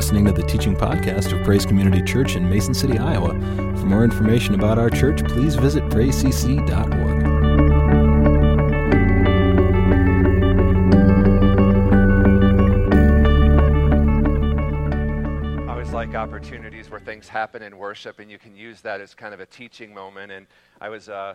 listening to the teaching podcast of Praise Community Church in Mason City, Iowa. For more information about our church, please visit praisecc.org. I always like opportunities where things happen in worship, and you can use that as kind of a teaching moment. And I was, uh,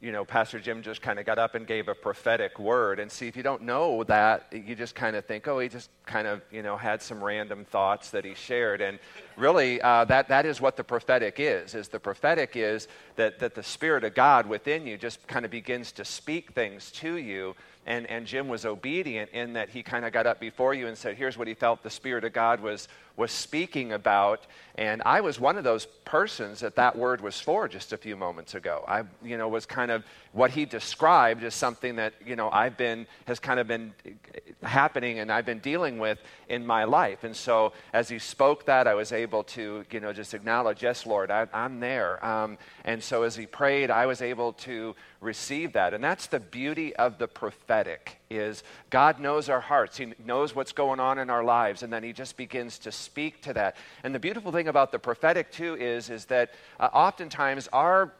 you know, Pastor Jim just kind of got up and gave a prophetic word. And see, if you don't know that, you just kind of think, oh, he just kind of, you know, had some random thoughts that he shared. And really, uh, that, that is what the prophetic is. Is the prophetic is that, that the Spirit of God within you just kind of begins to speak things to you and, and Jim was obedient in that he kind of got up before you and said, Here's what he felt the Spirit of God was, was speaking about. And I was one of those persons that that word was for just a few moments ago. I, you know, was kind of what he described as something that, you know, I've been, has kind of been happening and I've been dealing with in my life. And so as he spoke that, I was able to, you know, just acknowledge, Yes, Lord, I, am there. Um, and so as he prayed, I was able to receive that. And that's the beauty of the prophetic is God knows our hearts. He knows what's going on in our lives and then he just begins to speak to that. And the beautiful thing about the prophetic too is is that uh, oftentimes our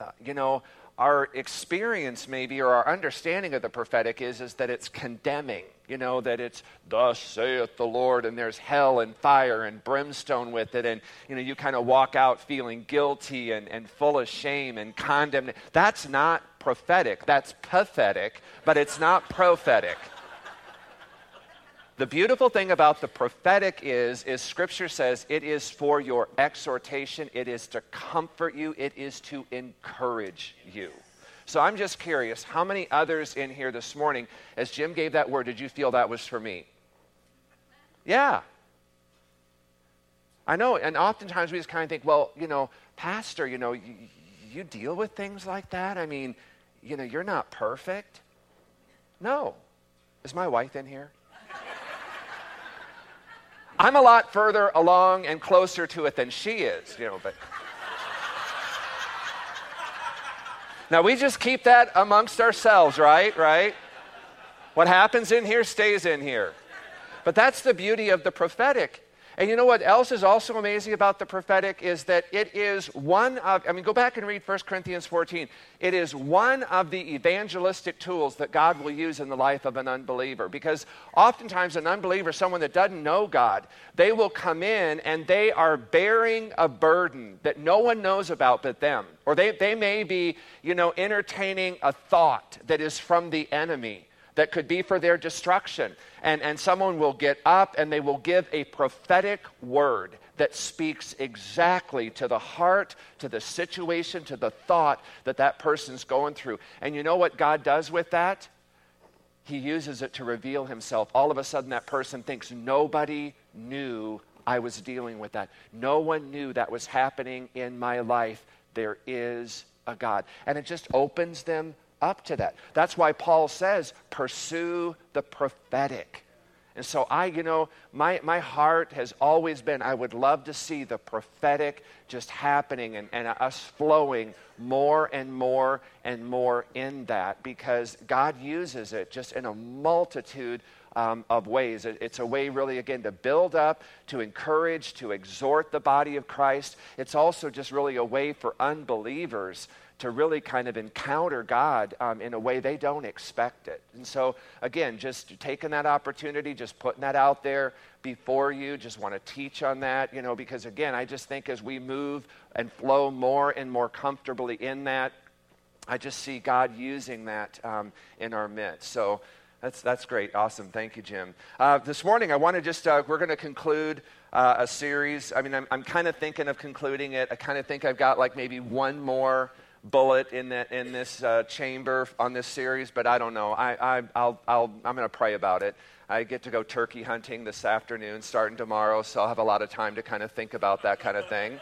uh, you know our experience maybe or our understanding of the prophetic is is that it's condemning you know that it's thus saith the lord and there's hell and fire and brimstone with it and you know you kind of walk out feeling guilty and, and full of shame and condemnation. That's not prophetic. That's pathetic but it's not prophetic the beautiful thing about the prophetic is, is Scripture says it is for your exhortation, it is to comfort you, it is to encourage you. So I'm just curious, how many others in here this morning, as Jim gave that word, did you feel that was for me? Yeah. I know, and oftentimes we just kind of think, well, you know, Pastor, you know, you, you deal with things like that? I mean, you know, you're not perfect. No. Is my wife in here? I'm a lot further along and closer to it than she is, you know, but. now we just keep that amongst ourselves, right? Right? What happens in here stays in here. But that's the beauty of the prophetic and you know what else is also amazing about the prophetic is that it is one of, I mean, go back and read 1 Corinthians 14. It is one of the evangelistic tools that God will use in the life of an unbeliever. Because oftentimes, an unbeliever, someone that doesn't know God, they will come in and they are bearing a burden that no one knows about but them. Or they, they may be, you know, entertaining a thought that is from the enemy that could be for their destruction. And, and someone will get up and they will give a prophetic word that speaks exactly to the heart, to the situation, to the thought that that person's going through. And you know what God does with that? He uses it to reveal himself. All of a sudden, that person thinks nobody knew I was dealing with that. No one knew that was happening in my life. There is a God. And it just opens them up to that. That's why Paul says, pursue the prophetic. And so I, you know, my, my heart has always been, I would love to see the prophetic just happening and, and us flowing more and more and more in that because God uses it just in a multitude um, of ways. It, it's a way, really, again, to build up, to encourage, to exhort the body of Christ. It's also just really a way for unbelievers to really kind of encounter God um, in a way they don't expect it. And so, again, just taking that opportunity, just putting that out there before you, just want to teach on that, you know, because again, I just think as we move and flow more and more comfortably in that, I just see God using that um, in our midst. So, that's, that's great. Awesome. Thank you, Jim. Uh, this morning, I want to just, uh, we're going to conclude uh, a series. I mean, I'm, I'm kind of thinking of concluding it. I kind of think I've got like maybe one more bullet in, the, in this uh, chamber on this series, but I don't know. I, I, I'll, I'll, I'm going to pray about it. I get to go turkey hunting this afternoon, starting tomorrow, so I'll have a lot of time to kind of think about that kind of thing.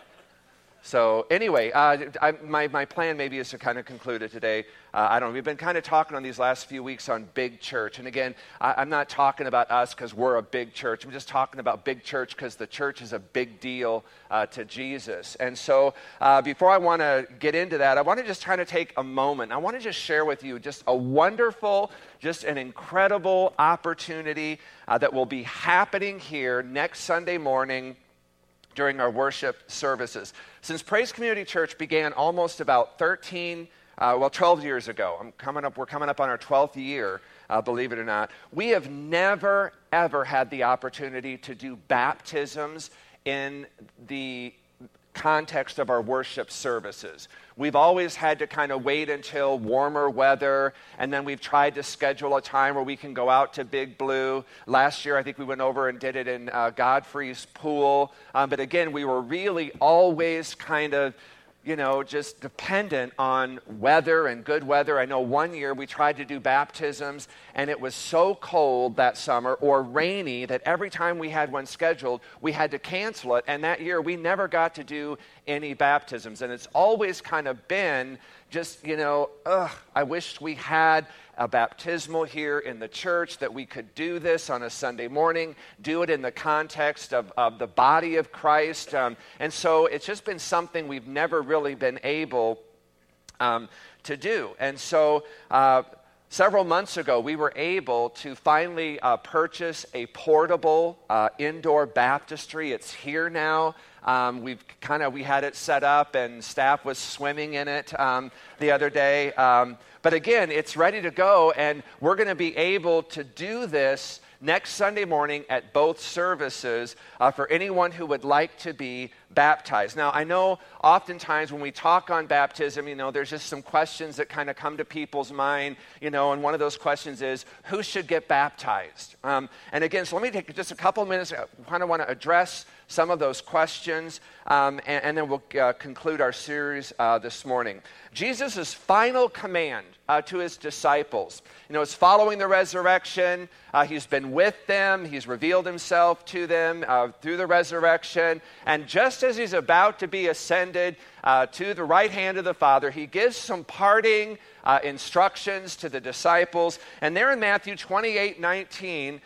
So, anyway, uh, I, my, my plan maybe is to kind of conclude it today. Uh, I don't know. We've been kind of talking on these last few weeks on big church. And again, I, am not talking about us because we're a big church. I'm just talking about big church because the church is a big deal uh, to Jesus. And so, uh, before I want to get into that, I want to just kind of take a moment. I want to just share with you just a wonderful, just an incredible opportunity uh, that will be happening here next Sunday morning during our worship services. Since Praise Community Church began almost about 13, uh, well, 12 years ago, I'm coming up, we're coming up on our 12th year, uh, believe it or not, we have never, ever had the opportunity to do baptisms in the context of our worship services. We've always had to kind of wait until warmer weather, and then we've tried to schedule a time where we can go out to Big Blue. Last year, I think we went over and did it in uh, Godfrey's pool. Um, but again, we were really always kind of you know, just dependent on weather and good weather. I know one year we tried to do baptisms and it was so cold that summer or rainy that every time we had one scheduled, we had to cancel it. And that year we never got to do any baptisms. And it's always kind of been just, you know, ugh, I wish we had a baptismal here in the church, that we could do this on a Sunday morning, do it in the context of, of the body of Christ. Um, and so it's just been something we've never really been able um, to do. And so, uh, Several months ago, we were able to finally uh, purchase a portable uh, indoor baptistry. It's here now. Um, we've kind of we had it set up, and staff was swimming in it um, the other day. Um, but again, it's ready to go, and we're going to be able to do this next Sunday morning at both services uh, for anyone who would like to be baptized. Now, I know oftentimes when we talk on baptism, you know, there's just some questions that kind of come to people's mind, you know, and one of those questions is who should get baptized? Um, and again, so let me take just a couple minutes. I kind of want to address some of those questions, um, and, and, then we'll uh, conclude our series uh, this morning. Jesus' final command uh, to his disciples, you know, is following the resurrection. Uh, he's been with them, he's revealed himself to them uh, through the resurrection, and just as he's about to be ascended uh, to the right hand of the Father, he gives some parting instructions to the disciples. And there in Matthew 28 19,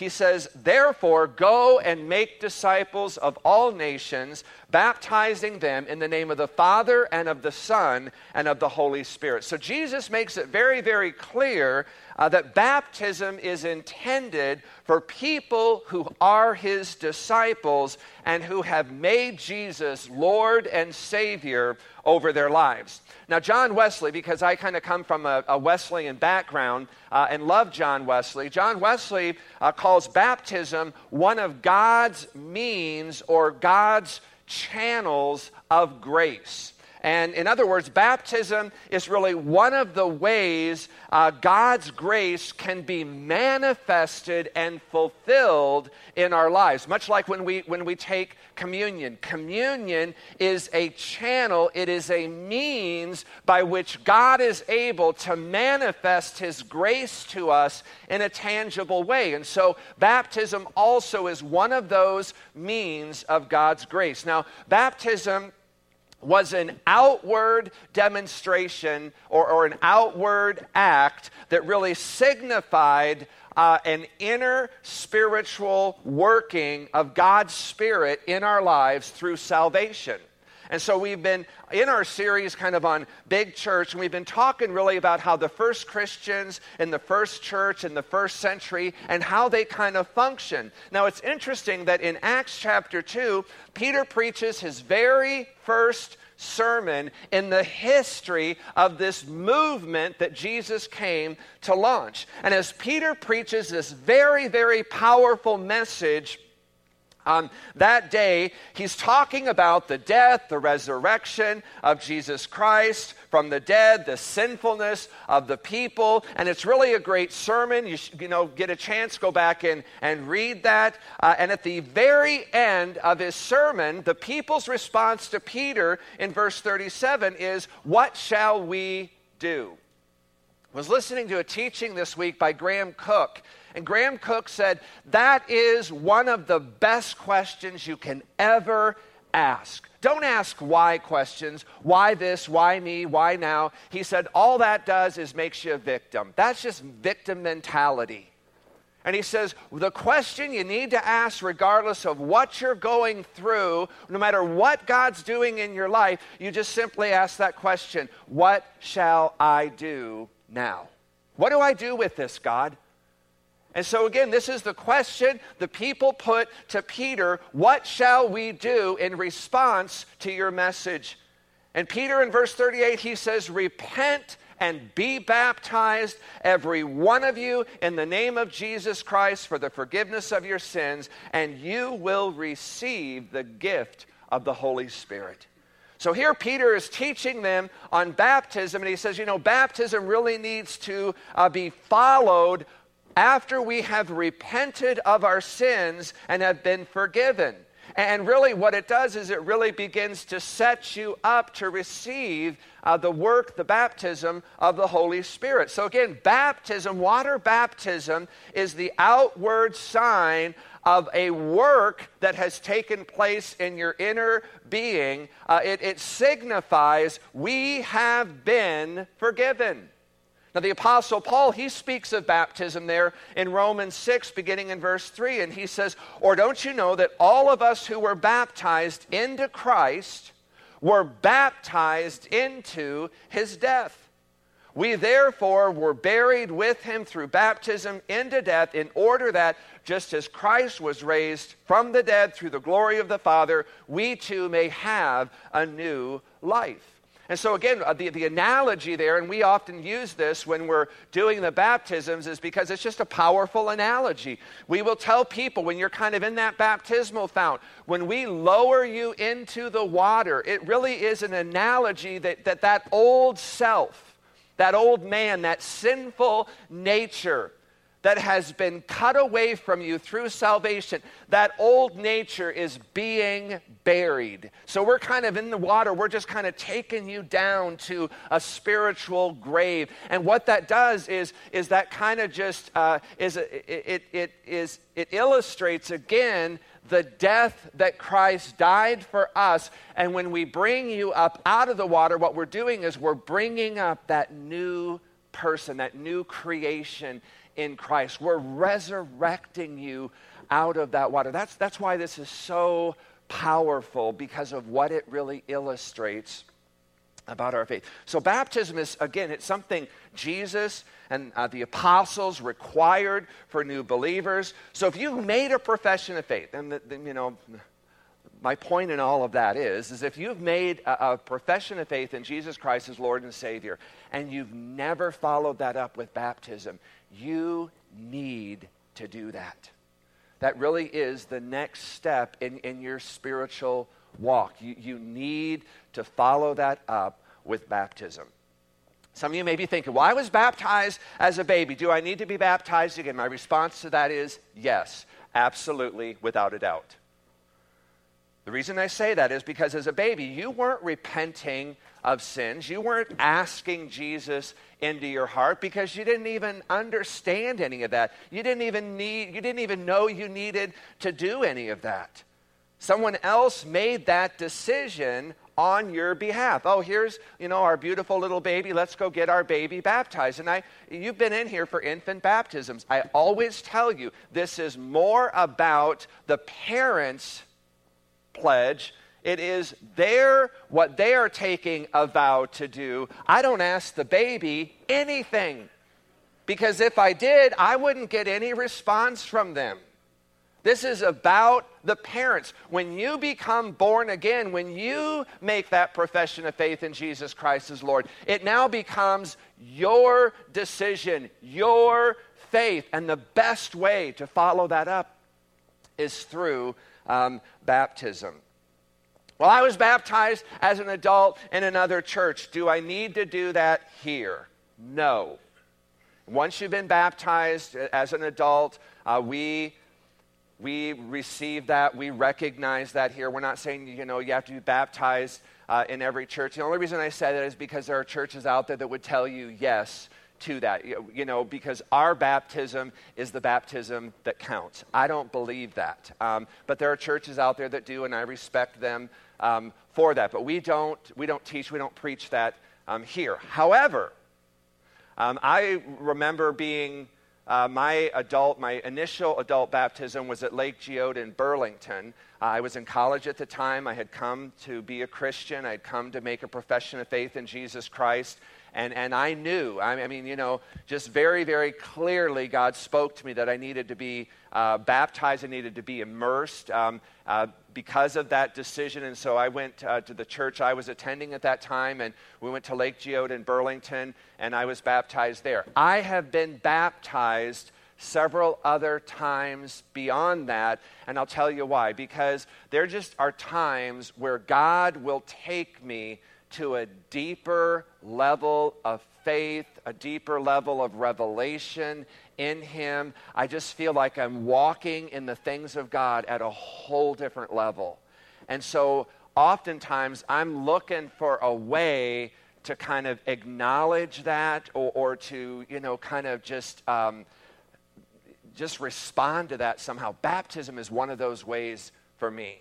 he says, Therefore, go and make disciples of all nations, baptizing them in the name of the Father and of the Son and of the Holy Spirit. So Jesus makes it very, very clear uh, that baptism is intended for people who are his disciples and who have made Jesus Lord and Savior over their lives. Now, John Wesley, because I kind of come from a, a Wesleyan background uh, and love John Wesley, John Wesley uh, calls baptism one of God's means or God's channels of grace. And in other words, baptism is really one of the ways uh, God's grace can be manifested and fulfilled in our lives. Much like when we, when we take communion. Communion is a channel, it is a means by which God is able to manifest His grace to us in a tangible way. And so, baptism also is one of those means of God's grace. Now, baptism was an outward demonstration or, or an outward act that really signified uh, an inner spiritual working of God's Spirit in our lives through salvation. And so we've been in our series kind of on big church, and we've been talking really about how the first Christians in the first church in the first century and how they kind of function. Now it's interesting that in Acts chapter 2, Peter preaches his very first sermon in the history of this movement that Jesus came to launch. And as Peter preaches this very, very powerful message, on that day, he's talking about the death, the resurrection of Jesus Christ from the dead, the sinfulness of the people. And it's really a great sermon. You, you know, get a chance, go back and, and read that. Uh, and at the very end of his sermon, the people's response to Peter in verse 37 is, What shall we do? Was listening to a teaching this week by Graham Cooke and Graham Cooke said, That is one of the best questions you can ever ask. Don't ask why questions. Why this? Why me? Why now? He said, all that does is makes you a victim. That's just victim mentality. And he says, the question you need to ask, regardless of what you're going through, no matter what God's doing in your life, you just simply ask that question What shall I do now? What do I do with this, God? And so, again, this is the question the people put to Peter What shall we do in response to your message? And Peter, in verse 38, he says, Repent and be baptized, every one of you, in the name of Jesus Christ for the forgiveness of your sins, and you will receive the gift of the Holy Spirit. So here Peter is teaching them on baptism, and he says, you know, baptism really needs to uh, be followed after we have repented of our sins and have been forgiven. And really, what it does is it really begins to set you up to receive uh, the work, the baptism of the Holy Spirit. So, again, baptism, water baptism, is the outward sign of a work that has taken place in your inner being. Uh, it, it signifies we have been forgiven. Now, the Apostle Paul, he speaks of baptism there in Romans 6, beginning in verse 3, and he says, Or don't you know that all of us who were baptized into Christ were baptized into his death? We therefore were buried with him through baptism into death, in order that, just as Christ was raised from the dead through the glory of the Father, we too may have a new life. And so, again, uh, the, the analogy there, and we often use this when we're doing the baptisms, is because it's just a powerful analogy. We will tell people when you're kind of in that baptismal fount, when we lower you into the water, it really is an analogy that that, that old self, that old man, that sinful nature, that has been cut away from you through salvation, that old nature is being buried. So we're kind of in the water, we're just kind of taking you down to a spiritual grave. And what that does is, is that kind of just uh, is a, it, it, is it illustrates again the death that Christ died for us. And when we bring you up out of the water, what we're doing is we're bringing up that new person, that new creation in Christ. We're resurrecting you out of that water. That's, that's why this is so powerful because of what it really illustrates about our faith. So, baptism is, again, it's something Jesus and uh, the apostles required for new believers. So, if you've made a profession of faith, and, the, the, you know, my point in all of that is, is if you've made a, a profession of faith in Jesus Christ as Lord and Savior, and you've never followed that up with baptism, you need to do that. That really is the next step in, in your spiritual walk. You, you need to follow that up with baptism. Some of you may be thinking, well, I was baptized as a baby. Do I need to be baptized again? My response to that is yes, absolutely, without a doubt. The reason I say that is because as a baby, you weren't repenting of sins. You weren't asking Jesus into your heart because you didn't even understand any of that. You didn't even need you didn't even know you needed to do any of that. Someone else made that decision on your behalf. Oh, here's, you know, our beautiful little baby. Let's go get our baby baptized. And I you've been in here for infant baptisms. I always tell you this is more about the parents pledge it is their, what they are taking a vow to do. I don't ask the baby anything. Because if I did, I wouldn't get any response from them. This is about the parents. When you become born again, when you make that profession of faith in Jesus Christ as Lord, it now becomes your decision, your faith. And the best way to follow that up is through um, baptism. Well, I was baptized as an adult in another church. Do I need to do that here? No. Once you've been baptized as an adult, uh, we we receive that. We recognize that here. We're not saying you know you have to be baptized uh, in every church. The only reason I say that is because there are churches out there that would tell you yes, to that, you know, because our baptism is the baptism that counts. I don't believe that. Um, but there are churches out there that do, and I respect them um, for that. But we don't, we don't teach, we don't preach that um, here. However, um, I remember being. Uh, my adult, my initial adult baptism was at Lake Geode in Burlington. Uh, I was in college at the time. I had come to be a Christian. I had come to make a profession of faith in Jesus Christ. And, and I knew, I mean, you know, just very, very clearly, God spoke to me that I needed to be uh, baptized, I needed to be immersed um, uh, because of that decision. And so I went uh, to the church I was attending at that time, and we went to Lake Geode in Burlington, and I was baptized there. I have been baptized several other times beyond that, and I'll tell you why. Because there just are times where God will take me to a deeper level of faith, a deeper level of revelation in Him. I just feel like I'm walking in the things of God at a whole different level. And so oftentimes I'm looking for a way to kind of acknowledge that or, or to, you know, kind of just. Um, just respond to that somehow. Baptism is one of those ways for me.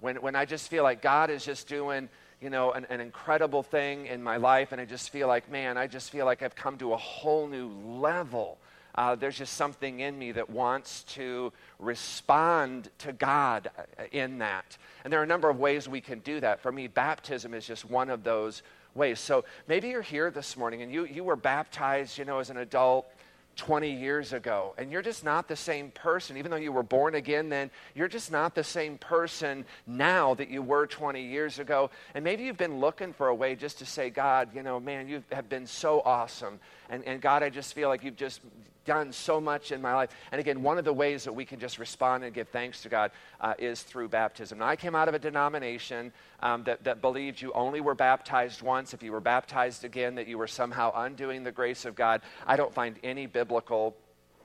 When, when I just feel like God is just doing you know, an, an, incredible thing in my life, and I just feel like, man, I just feel like I've come to a whole new level. Uh, there's just something in me that wants to respond to God uh, in that. And there are a number of ways we can do that. For me, baptism is just one of those ways. So maybe you're here this morning and you, you were baptized, you know, as an adult 20 years ago. And you're just not the same person. Even though you were born again then, you're just not the same person now that you were 20 years ago. And maybe you've been looking for a way just to say, God, you know, man, you have been so awesome. And, and God, I just feel like you've just done so much in my life. And again, one of the ways that we can just respond and give thanks to God uh, is through baptism. Now, I came out of a denomination um, that, that believed you only were baptized once. If you were baptized again, that you were somehow undoing the grace of God. I don't find any biblical,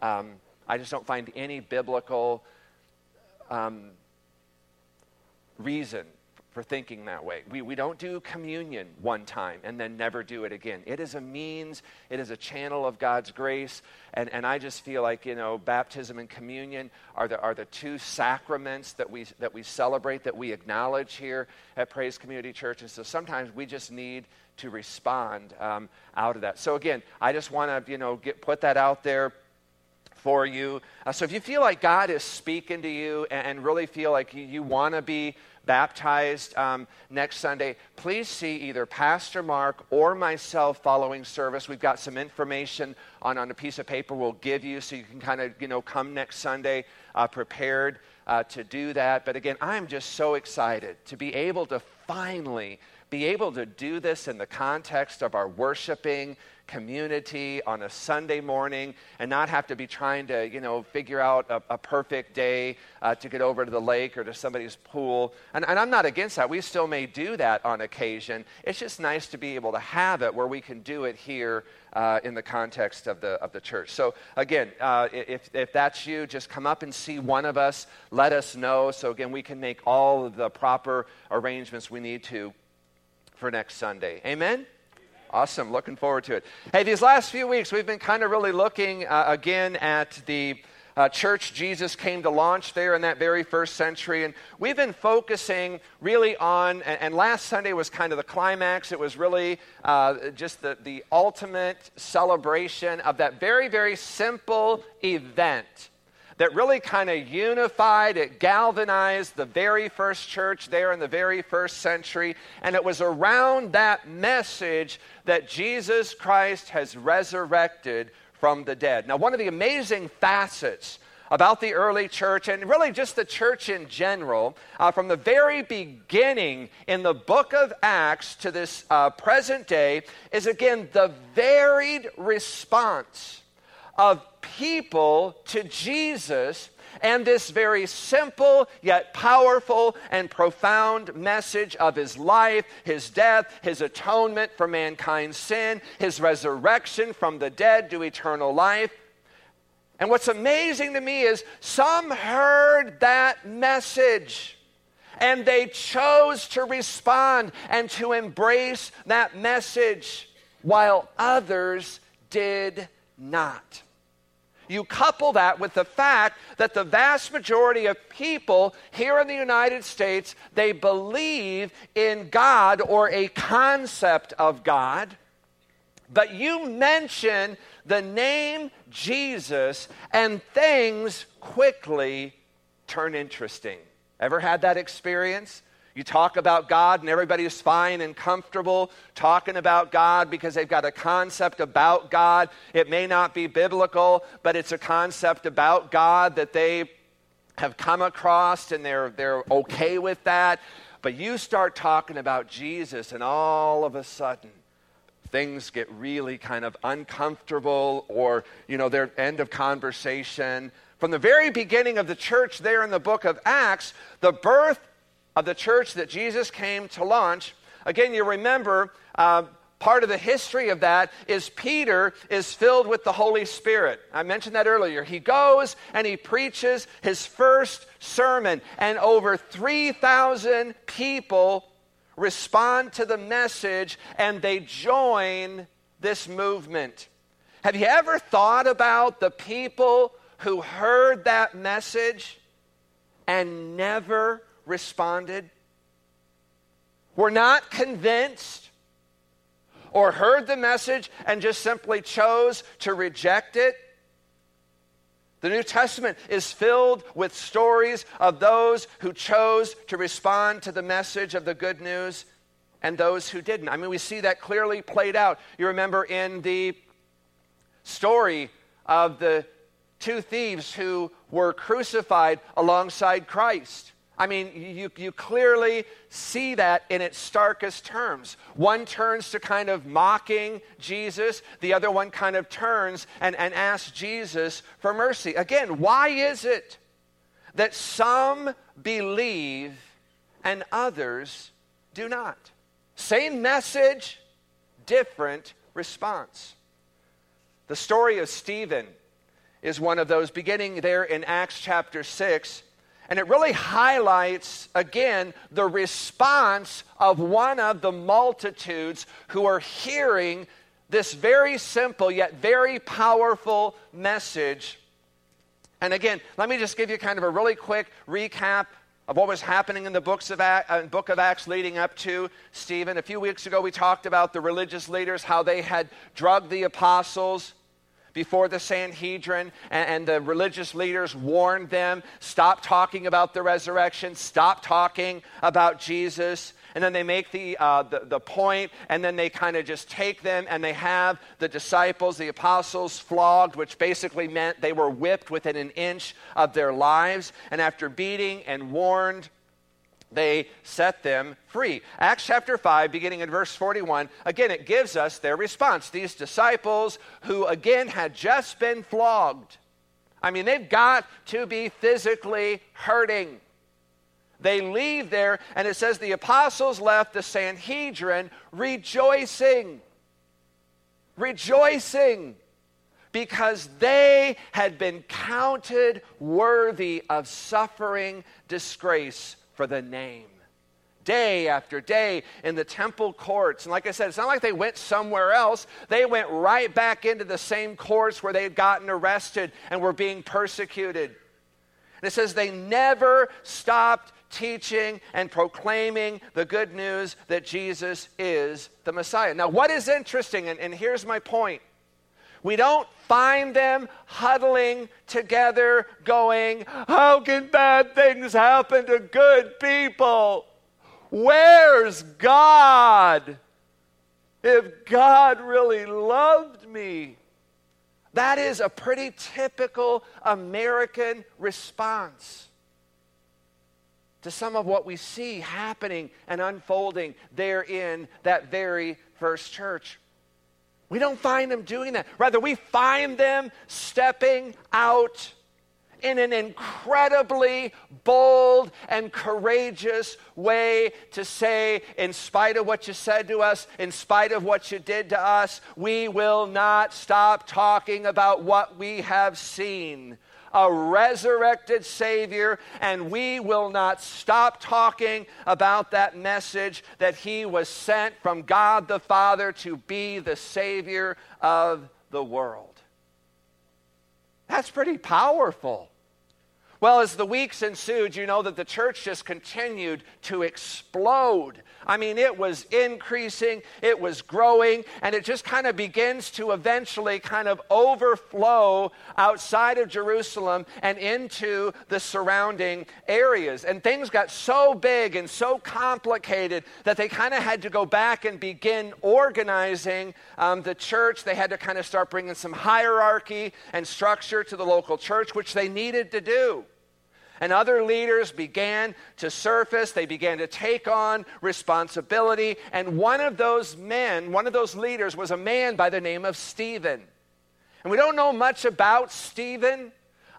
um, I just don't find any biblical um, reason for thinking that way. We, we don't do communion one time and then never do it again. It is a means, it is a channel of God's grace. And, and I just feel like, you know, baptism and communion are the, are the two sacraments that we, that we celebrate, that we acknowledge here at Praise Community Church. And so sometimes we just need to respond um, out of that. So again, I just want to, you know, get, put that out there for you. Uh, so if you feel like God is speaking to you and, and really feel like you, you want to be baptized um, next Sunday, please see either Pastor Mark or myself following service. We've got some information on, on a piece of paper we'll give you so you can kind of, you know, come next Sunday uh, prepared uh, to do that. But again, I'm just so excited to be able to finally be able to do this in the context of our worshiping community on a Sunday morning and not have to be trying to, you know, figure out a, a perfect day uh, to get over to the lake or to somebody's pool. And, and I'm not against that. We still may do that on occasion. It's just nice to be able to have it where we can do it here uh, in the context of the, of the church. So, again, uh, if, if that's you, just come up and see one of us. Let us know. So, again, we can make all of the proper arrangements we need to for next Sunday. Amen? Awesome. Looking forward to it. Hey, these last few weeks, we've been kind of really looking uh, again at the uh, church Jesus came to launch there in that very first century. And we've been focusing really on, and, and last Sunday was kind of the climax. It was really uh, just the, the ultimate celebration of that very, very simple event that really kind of unified, it galvanized the very first church there in the very first century. And it was around that message that Jesus Christ has resurrected from the dead. Now, one of the amazing facets about the early church and really just the church in general, uh, from the very beginning in the book of Acts to this uh, present day, is again the varied response of people to Jesus and this very simple yet powerful and profound message of his life, his death, his atonement for mankind's sin, his resurrection from the dead to eternal life. And what's amazing to me is some heard that message and they chose to respond and to embrace that message while others did not. You couple that with the fact that the vast majority of people here in the United States, they believe in God or a concept of God. But you mention the name Jesus and things quickly turn interesting. Ever had that experience? You talk about God and everybody's fine and comfortable talking about God because they've got a concept about God. It may not be biblical, but it's a concept about God that they have come across and they're, they're okay with that. But you start talking about Jesus, and all of a sudden, things get really kind of uncomfortable or, you know, their end of conversation. From the very beginning of the church, there in the book of Acts, the birth of the church that Jesus came to launch. Again, you remember uh, part of the history of that is Peter is filled with the Holy Spirit. I mentioned that earlier. He goes and he preaches his first sermon, and over 3,000 people respond to the message and they join this movement. Have you ever thought about the people who heard that message and never responded, were not convinced, or heard the message and just simply chose to reject it. The New Testament is filled with stories of those who chose to respond to the message of the good news and those who didn't. I mean, we see that clearly played out. You remember in the story of the two thieves who were crucified alongside Christ. I mean, you, you clearly see that in its starkest terms. One turns to kind of mocking Jesus, the other one kind of turns and, and asks Jesus for mercy. Again, why is it that some believe and others do not? Same message, different response. The story of Stephen is one of those, beginning there in Acts chapter 6 and it really highlights, again, the response of one of the multitudes who are hearing this very simple yet very powerful message. And again, let me just give you kind of a really quick recap of what was happening in the books of Acts, uh, book of Acts leading up to Stephen. A few weeks ago, we talked about the religious leaders, how they had drugged the apostles before the Sanhedrin, and, and, the religious leaders warned them stop talking about the resurrection, stop talking about Jesus. And then they make the, uh, the, the point, and then they kind of just take them and they have the disciples, the apostles, flogged, which basically meant they were whipped within an inch of their lives. And after beating and warned, they set them free. Acts chapter 5, beginning in verse 41, again, it gives us their response. These disciples who, again, had just been flogged. I mean, they've got to be physically hurting. They leave there, and it says the apostles left the Sanhedrin rejoicing. Rejoicing because they had been counted worthy of suffering disgrace for the name. Day after day in the temple courts. And like I said, it's not like they went somewhere else. They went right back into the same courts where they had gotten arrested and were being persecuted. And it says they never stopped teaching and proclaiming the good news that Jesus is the Messiah. Now, what is interesting, and, and here's my point we don't find them huddling together, going, How can bad things happen to good people? Where's God? If God really loved me. That is a pretty typical American response to some of what we see happening and unfolding there in that very first church. We don't find them doing that. Rather, we find them stepping out in an incredibly bold and courageous way to say, in spite of what you said to us, in spite of what you did to us, we will not stop talking about what we have seen a resurrected Savior, and we will not stop talking about that message that He was sent from God the Father to be the Savior of the world. That's pretty powerful. Well, as the weeks ensued, you know that the church just continued to explode. I mean, it was increasing, it was growing, and it just kind of begins to eventually kind of overflow outside of Jerusalem and into the surrounding areas. And things got so big and so complicated that they kind of had to go back and begin organizing um, the church. They had to kind of start bringing some hierarchy and structure to the local church, which they needed to do and other leaders began to surface. They began to take on responsibility. And one of those men, one of those leaders, was a man by the name of Stephen. And we don't know much about Stephen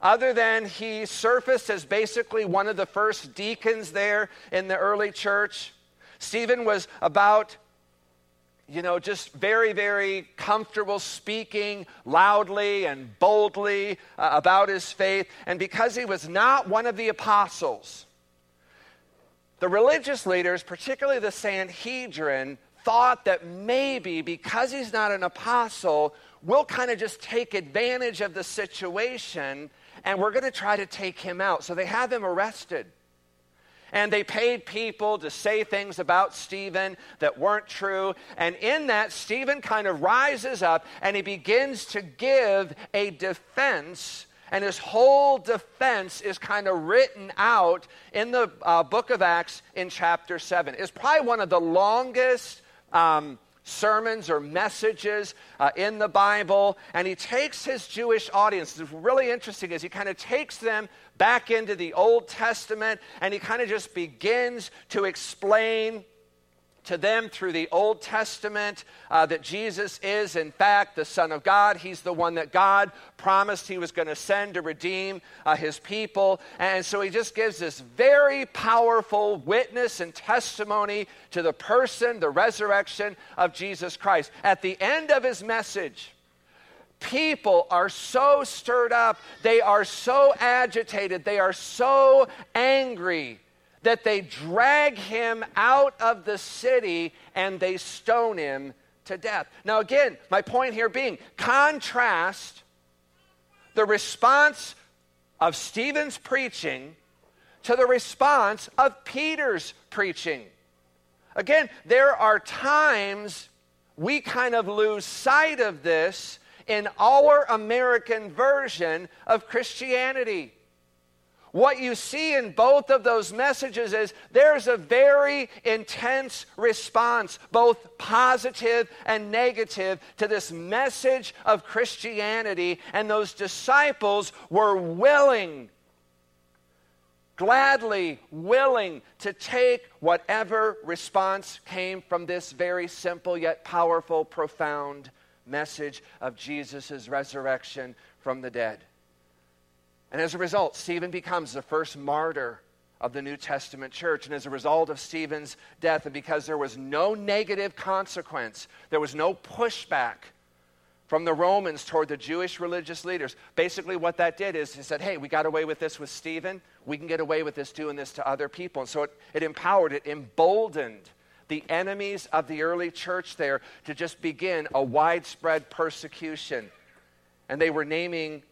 other than he surfaced as basically one of the first deacons there in the early church. Stephen was about you know, just very, very comfortable speaking loudly and boldly uh, about his faith. And because he was not one of the apostles, the religious leaders, particularly the Sanhedrin, thought that maybe because he's not an apostle, we'll kind of just take advantage of the situation and we're going to try to take him out. So they have him arrested. And they paid people to say things about Stephen that weren't true. And in that, Stephen kind of rises up and he begins to give a defense. And his whole defense is kind of written out in the uh, book of Acts in chapter 7. It's probably one of the longest. Um, sermons or messages uh, in the Bible, and he takes his Jewish audience. It's really interesting is he kind of takes them back into the Old Testament and he kind of just begins to explain to them through the Old Testament uh, that Jesus is, in fact, the Son of God. He's the one that God promised He was going to send to redeem uh, His people. And so He just gives this very powerful witness and testimony to the person, the resurrection of Jesus Christ. At the end of His message, people are so stirred up, they are so agitated, they are so angry that they drag him out of the city and they stone him to death. Now, again, my point here being contrast the response of Stephen's preaching to the response of Peter's preaching. Again, there are times we kind of lose sight of this in our American version of Christianity. What you see in both of those messages is there's a very intense response, both positive and negative, to this message of Christianity. And those disciples were willing, gladly willing to take whatever response came from this very simple yet powerful, profound message of Jesus' resurrection from the dead. And as a result, Stephen becomes the first martyr of the New Testament church. And as a result of Stephen's death, and because there was no negative consequence, there was no pushback from the Romans toward the Jewish religious leaders. Basically, what that did is he said, hey, we got away with this with Stephen. We can get away with this doing this to other people. And so it, it empowered, it emboldened the enemies of the early church there to just begin a widespread persecution. And they were naming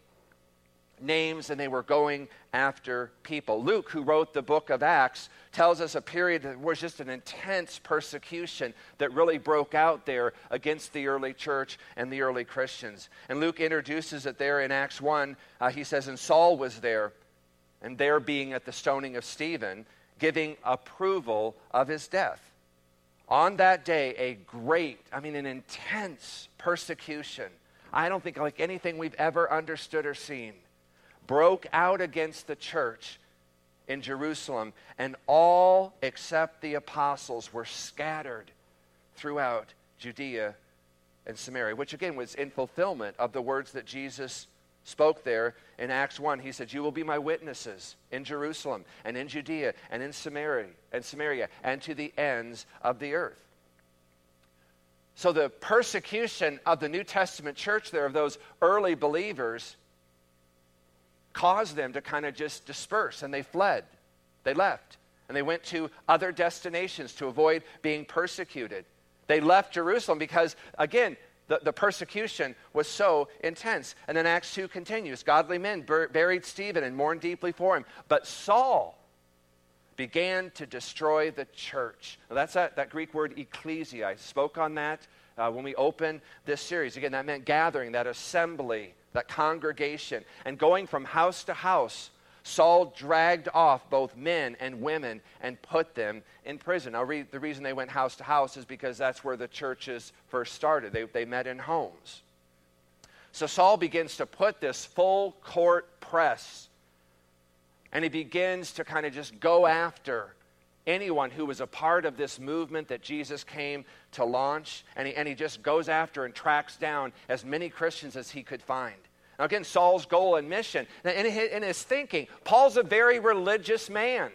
names and they were going after people. Luke, who wrote the book of Acts, tells us a period that was just an intense persecution that really broke out there against the early church and the early Christians. And Luke introduces it there in Acts 1. Uh, he says, And Saul was there, and there being at the stoning of Stephen, giving approval of his death on that day, a great, I mean, an intense persecution, I don't think like anything we've ever understood or seen, broke out against the church in Jerusalem, and all except the apostles were scattered throughout Judea and Samaria, which again was in fulfillment of the words that Jesus spoke there in Acts 1. He said, You will be my witnesses in Jerusalem and in Judea and in Samaria and Samaria and to the ends of the earth. So the persecution of the New Testament church there, of those early believers, caused them to kind of just disperse and they fled. They left and they went to other destinations to avoid being persecuted. They left Jerusalem because, again, the, the persecution was so intense. And then Acts 2 continues Godly men bur- buried Stephen and mourned deeply for him. But Saul began to destroy the church. Now, that's that, that Greek word ecclesia. I spoke on that uh, when we opened this series. Again, that meant gathering, that assembly, that congregation. And going from house to house, Saul dragged off both men and women and put them in prison. Now, re- the reason they went house to house is because that's where the churches first started. They, they met in homes. So Saul begins to put this full court press, and he begins to kind of just go after anyone who was a part of this movement that Jesus came to launch, and he, and he just goes after and tracks down as many Christians as he could find. Now, again, Saul's goal and mission. In his, in his thinking, Paul's a very religious man.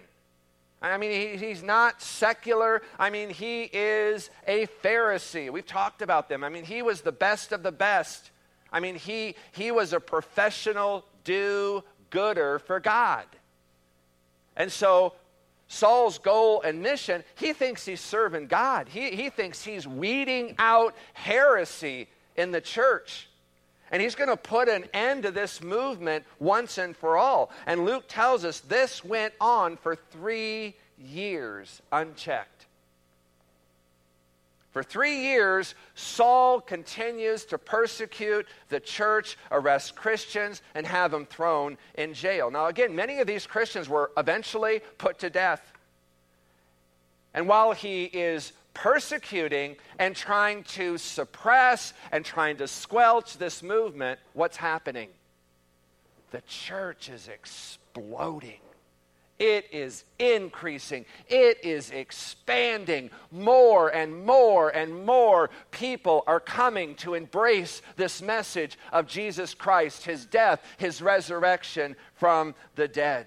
I mean, he, he's not secular. I mean, he is a Pharisee. We've talked about them. I mean, he was the best of the best. I mean, he, he was a professional do gooder for God. And so, Saul's goal and mission, he thinks he's serving God. He, he thinks he's weeding out heresy in the church. And he's going to put an end to this movement once and for all. And Luke tells us this went on for three years unchecked. For three years, Saul continues to persecute the church, arrest Christians, and have them thrown in jail. Now, again, many of these Christians were eventually put to death. And while he is persecuting and trying to suppress and trying to squelch this movement, what's happening? The church is exploding. It is increasing. It is expanding. More and more and more people are coming to embrace this message of Jesus Christ, his death, his resurrection from the dead.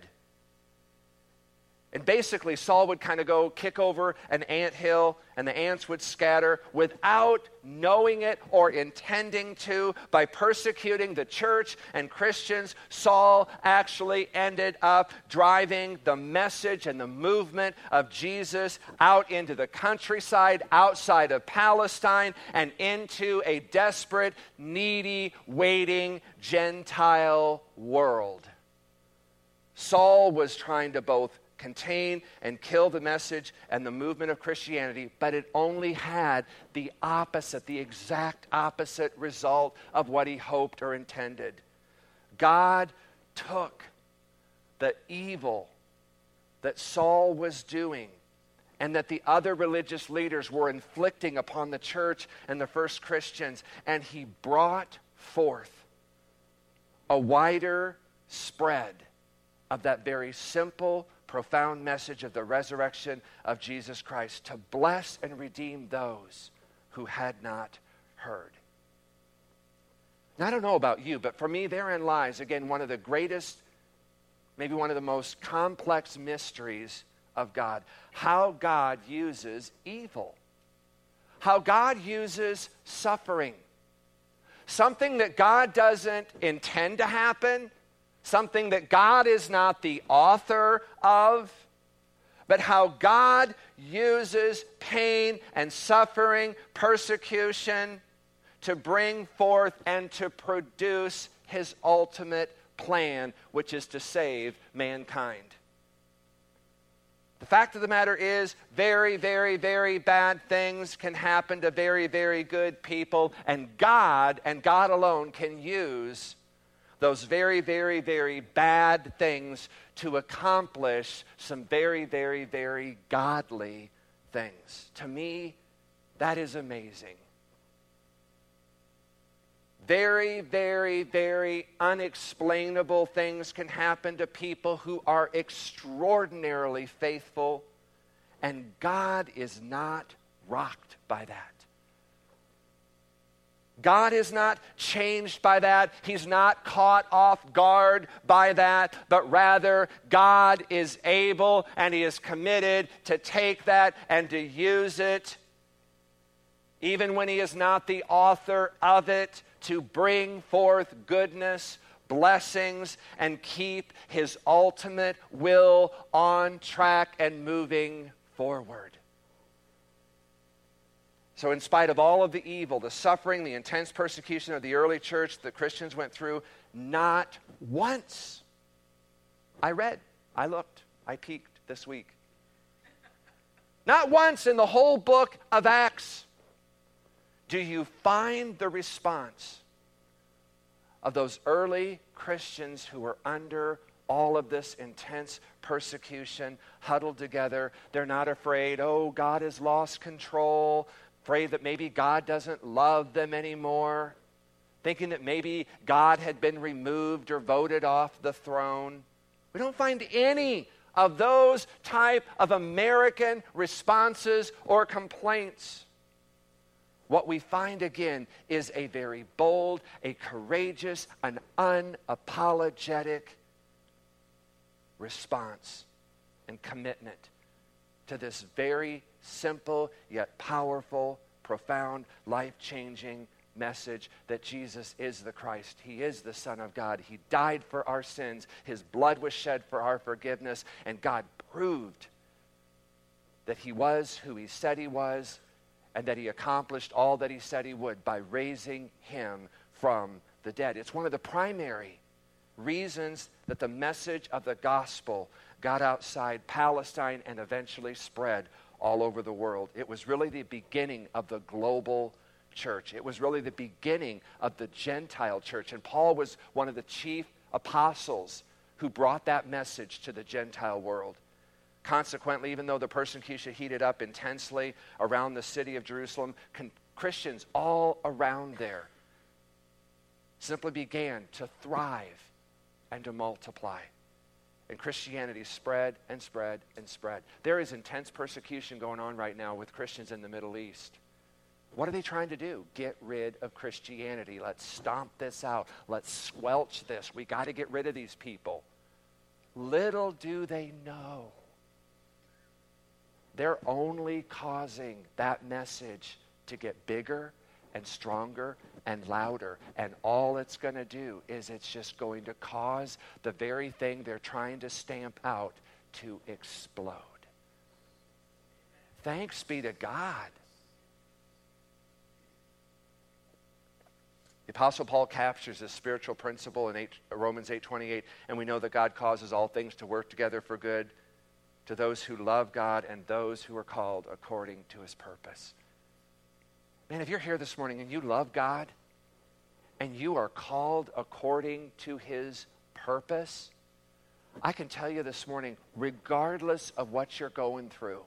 And basically, Saul would kind of go kick over an ant hill, and the ants would scatter without knowing it or intending to. By persecuting the church and Christians, Saul actually ended up driving the message and the movement of Jesus out into the countryside outside of Palestine and into a desperate, needy, waiting Gentile world. Saul was trying to both contain and kill the message and the movement of Christianity, but it only had the opposite, the exact opposite result of what he hoped or intended. God took the evil that Saul was doing and that the other religious leaders were inflicting upon the church and the first Christians, and he brought forth a wider spread of that very simple profound message of the resurrection of Jesus Christ to bless and redeem those who had not heard. Now, I don't know about you, but for me, therein lies, again, one of the greatest, maybe one of the most complex mysteries of God how God uses evil, how God uses suffering. Something that God doesn't intend to happen, something that God is not the author of, but how God uses pain and suffering, persecution to bring forth and to produce his ultimate plan, which is to save mankind. The fact of the matter is, very, very, very bad things can happen to very, very good people, and God and God alone can use those very, very, very bad things to accomplish some very, very, very godly things. To me, that is amazing. Very, very, very unexplainable things can happen to people who are extraordinarily faithful, and God is not rocked by that. God is not changed by that. He's not caught off guard by that, but rather God is able and He is committed to take that and to use it, even when He is not the author of it, to bring forth goodness, blessings, and keep His ultimate will on track and moving forward. So, in spite of all of the evil, the suffering, the intense persecution of the early church that Christians went through, not once. I read, I looked, I peeked this week. Not once in the whole book of Acts do you find the response of those early Christians who were under all of this intense persecution, huddled together. They're not afraid, oh, God has lost control afraid that maybe God doesn't love them anymore, thinking that maybe God had been removed or voted off the throne. We don't find any of those type of American responses or complaints. What we find again is a very bold, a courageous, an unapologetic response and commitment to this very simple yet powerful, profound, life changing message that Jesus is the Christ. He is the Son of God. He died for our sins. His blood was shed for our forgiveness. And God proved that He was who He said He was and that He accomplished all that He said He would by raising Him from the dead. It's one of the primary reasons that the message of the gospel got outside Palestine and eventually spread all over the world. It was really the beginning of the global church. It was really the beginning of the Gentile church. And Paul was one of the chief apostles who brought that message to the Gentile world. Consequently, even though the persecution heated up intensely around the city of Jerusalem, con- Christians all around there simply began to thrive and to multiply. And Christianity spread and spread and spread. There is intense persecution going on right now with Christians in the Middle East. What are they trying to do? Get rid of Christianity. Let's stomp this out. Let's squelch this. We got to get rid of these people. Little do they know. They're only causing that message to get bigger and stronger and louder. And all it's going to do is it's just going to cause the very thing they're trying to stamp out to explode. Thanks be to God. The Apostle Paul captures this spiritual principle in 8, Romans 8:28, and we know that God causes all things to work together for good to those who love God and those who are called according to his purpose. Man, if you're here this morning and you love God and you are called according to his purpose, I can tell you this morning, regardless of what you're going through,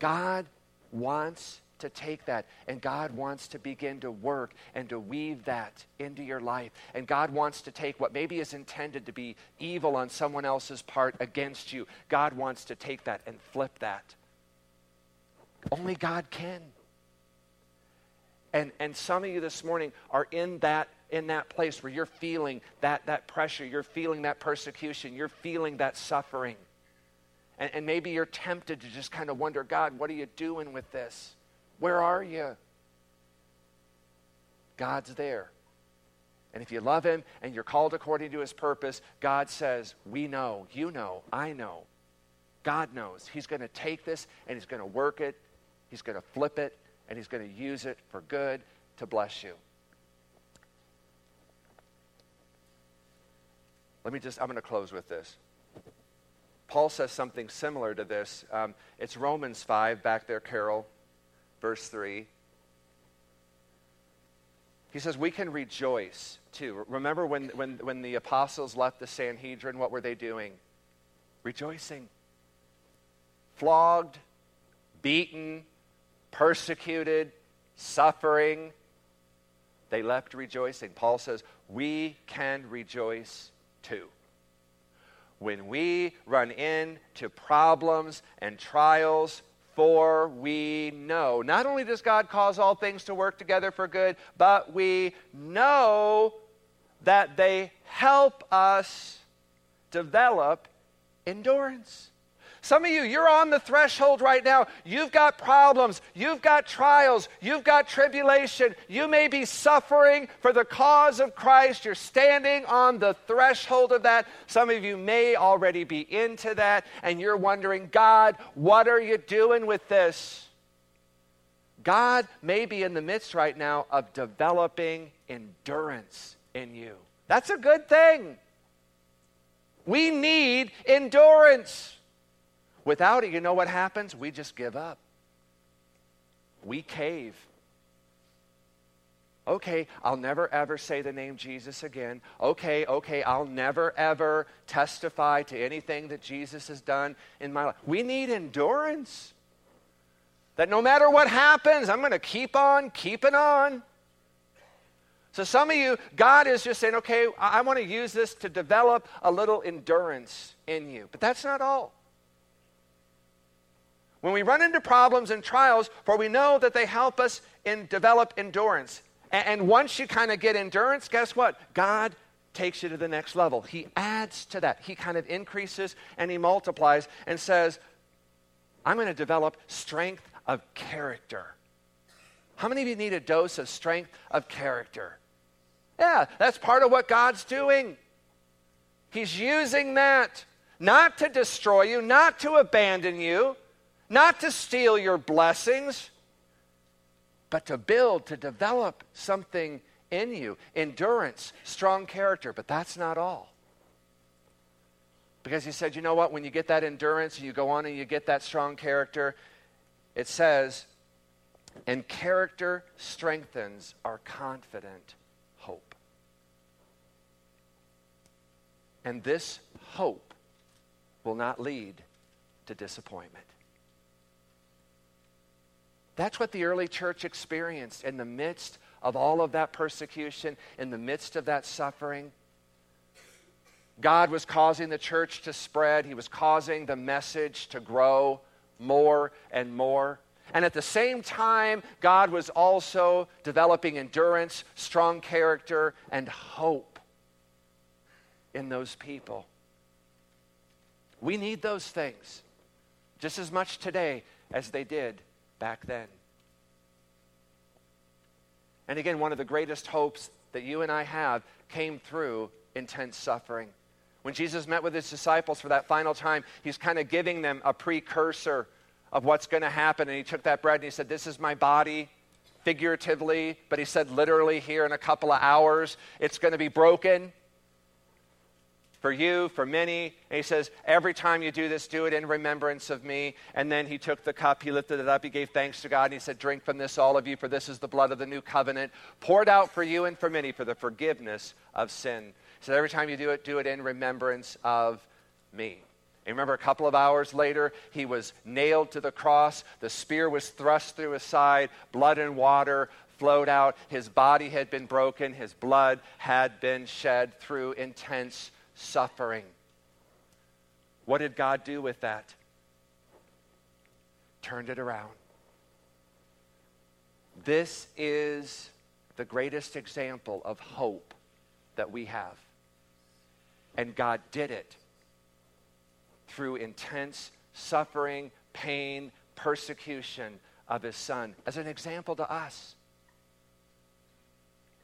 God wants to take that and God wants to begin to work and to weave that into your life. And God wants to take what maybe is intended to be evil on someone else's part against you. God wants to take that and flip that only God can. And, and some of you this morning are in that, in that place where you're feeling that, that pressure, you're feeling that persecution, you're feeling that suffering. And, and maybe you're tempted to just kind of wonder, God, what are you doing with this? Where are you? God's there. And if you love Him and you're called according to His purpose, God says, We know, you know, I know. God knows. He's going to take this and He's going to work it He's going to flip it and he's going to use it for good to bless you. Let me just, I'm going to close with this. Paul says something similar to this. Um, it's Romans 5, back there, Carol, verse 3. He says, We can rejoice too. Remember when, when, when the apostles left the Sanhedrin, what were they doing? Rejoicing. Flogged, beaten, persecuted, suffering, they left rejoicing. Paul says, We can rejoice too. When we run into problems and trials, for we know. Not only does God cause all things to work together for good, but we know that they help us develop endurance. Some of you, you're on the threshold right now. You've got problems, you've got trials, you've got tribulation. You may be suffering for the cause of Christ. You're standing on the threshold of that. Some of you may already be into that, and you're wondering, God, what are you doing with this? God may be in the midst right now of developing endurance in you. That's a good thing. We need endurance. Without it, you know what happens? We just give up. We cave. Okay, I'll never ever say the name Jesus again. Okay, okay, I'll never ever testify to anything that Jesus has done in my life. We need endurance. That no matter what happens, I'm going to keep on keeping on. So, some of you, God is just saying, okay, I, want to use this to develop a little endurance in you. But that's not all. When we run into problems and trials, for we know that they help us in develop endurance. And, once you kind of get endurance, guess what? God takes you to the next level. He adds to that. He kind of increases and he multiplies and says, I'm going to develop strength of character. How many of you need a dose of strength of character? Yeah, that's part of what God's doing. He's using that not to destroy you, not to abandon you, not to steal your blessings, but to build, to develop something in you endurance, strong character. But that's not all. Because he said, you know what? When you get that endurance and you go on and you get that strong character, it says, and character strengthens our confident hope. And this hope will not lead to disappointment. That's what the early church experienced in the midst of all of that persecution, in the midst of that suffering. God was causing the church to spread, He was causing the message to grow more and more. And at the same time, God was also developing endurance, strong character, and hope in those people. We need those things just as much today as they did back then. And again, one of the greatest hopes that you and I have came through intense suffering. When Jesus met with his disciples for that final time, he's kind of giving them a precursor of what's going to happen. And he took that bread and he said, This is my body, figuratively, but he said literally here in a couple of hours, it's going to be broken for you, for many. And he says, Every time you do this, do it in remembrance of me. And then he took the cup, he lifted it up, he gave thanks to God, and he said, Drink from this, all of you, for this is the blood of the new covenant, poured out for you and for many for the forgiveness of sin. So every time you do it, do it in remembrance of me. And remember, a couple of hours later, he was nailed to the cross. The spear was thrust through his side. Blood and water flowed out. His body had been broken. His blood had been shed through intense suffering. What did God do with that? Turned it around. This is the greatest example of hope that we have. And God did it through intense suffering, pain, persecution of his son as an example to us.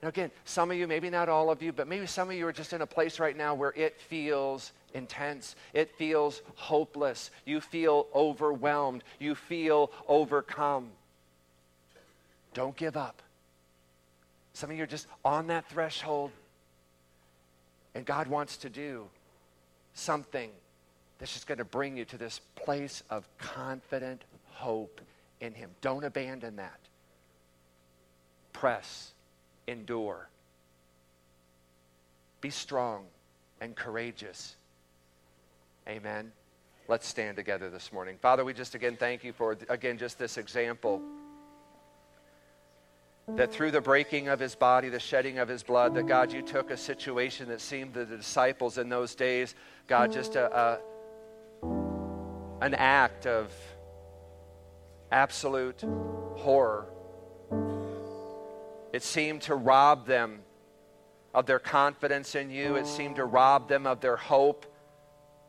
Now, again, some of you, maybe not all of you, but maybe some of you are just in a place right now where it feels intense. It feels hopeless. You feel overwhelmed. You feel overcome. Don't give up. Some of you are just on that threshold and God wants to do something that's just going to bring you to this place of confident hope in Him. Don't abandon that. Press, endure. Be strong and courageous. Amen. Let's stand together this morning. Father, we just again thank you for, again, just this example that through the breaking of his body, the shedding of his blood, that God, you took a situation that seemed to the disciples in those days, God, just a, a an act of absolute horror. It seemed to rob them of their confidence in you. It seemed to rob them of their hope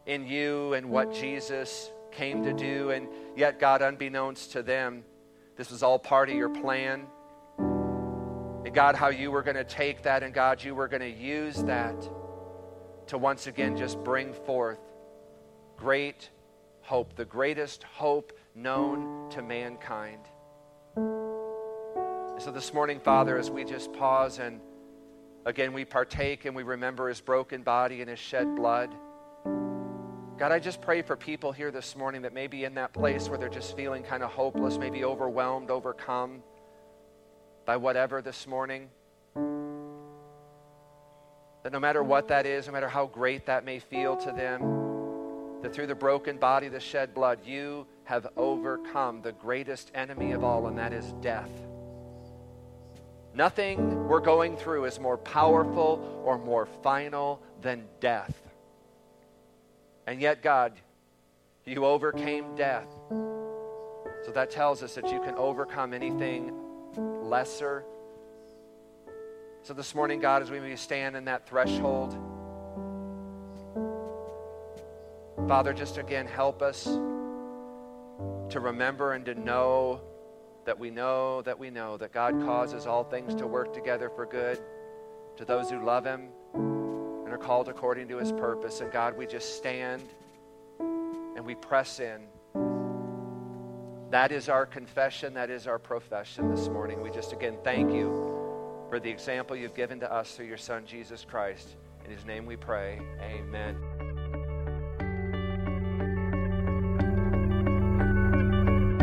in you and what Jesus came to do. And yet, God, unbeknownst to them, this was all part of your plan. And God, how you were going to take that, and God, you were going to use that to once again just bring forth great hope, the greatest hope known to mankind. So this morning, Father, as we just pause and again we partake and we remember his broken body and his shed blood. God, I just pray for people here this morning that may be in that place where they're just feeling kind of hopeless, maybe overwhelmed, overcome by whatever this morning. That no matter what that is, no matter how great that may feel to them, that through the broken body, the shed blood, you have overcome the greatest enemy of all, and that is death. Nothing we're going through is more powerful or more final than death. And yet, God, you overcame death. So that tells us that you can overcome anything lesser. So this morning, God, as we stand in that threshold, Father, just again, help us to remember and to know that we know that we know that God causes all things to work together for good to those who love Him and are called according to His purpose. And God, we just stand and we press in. That is our confession. That is our profession this morning. We just again thank you for the example you've given to us through your Son, Jesus Christ. In His name we pray. Amen.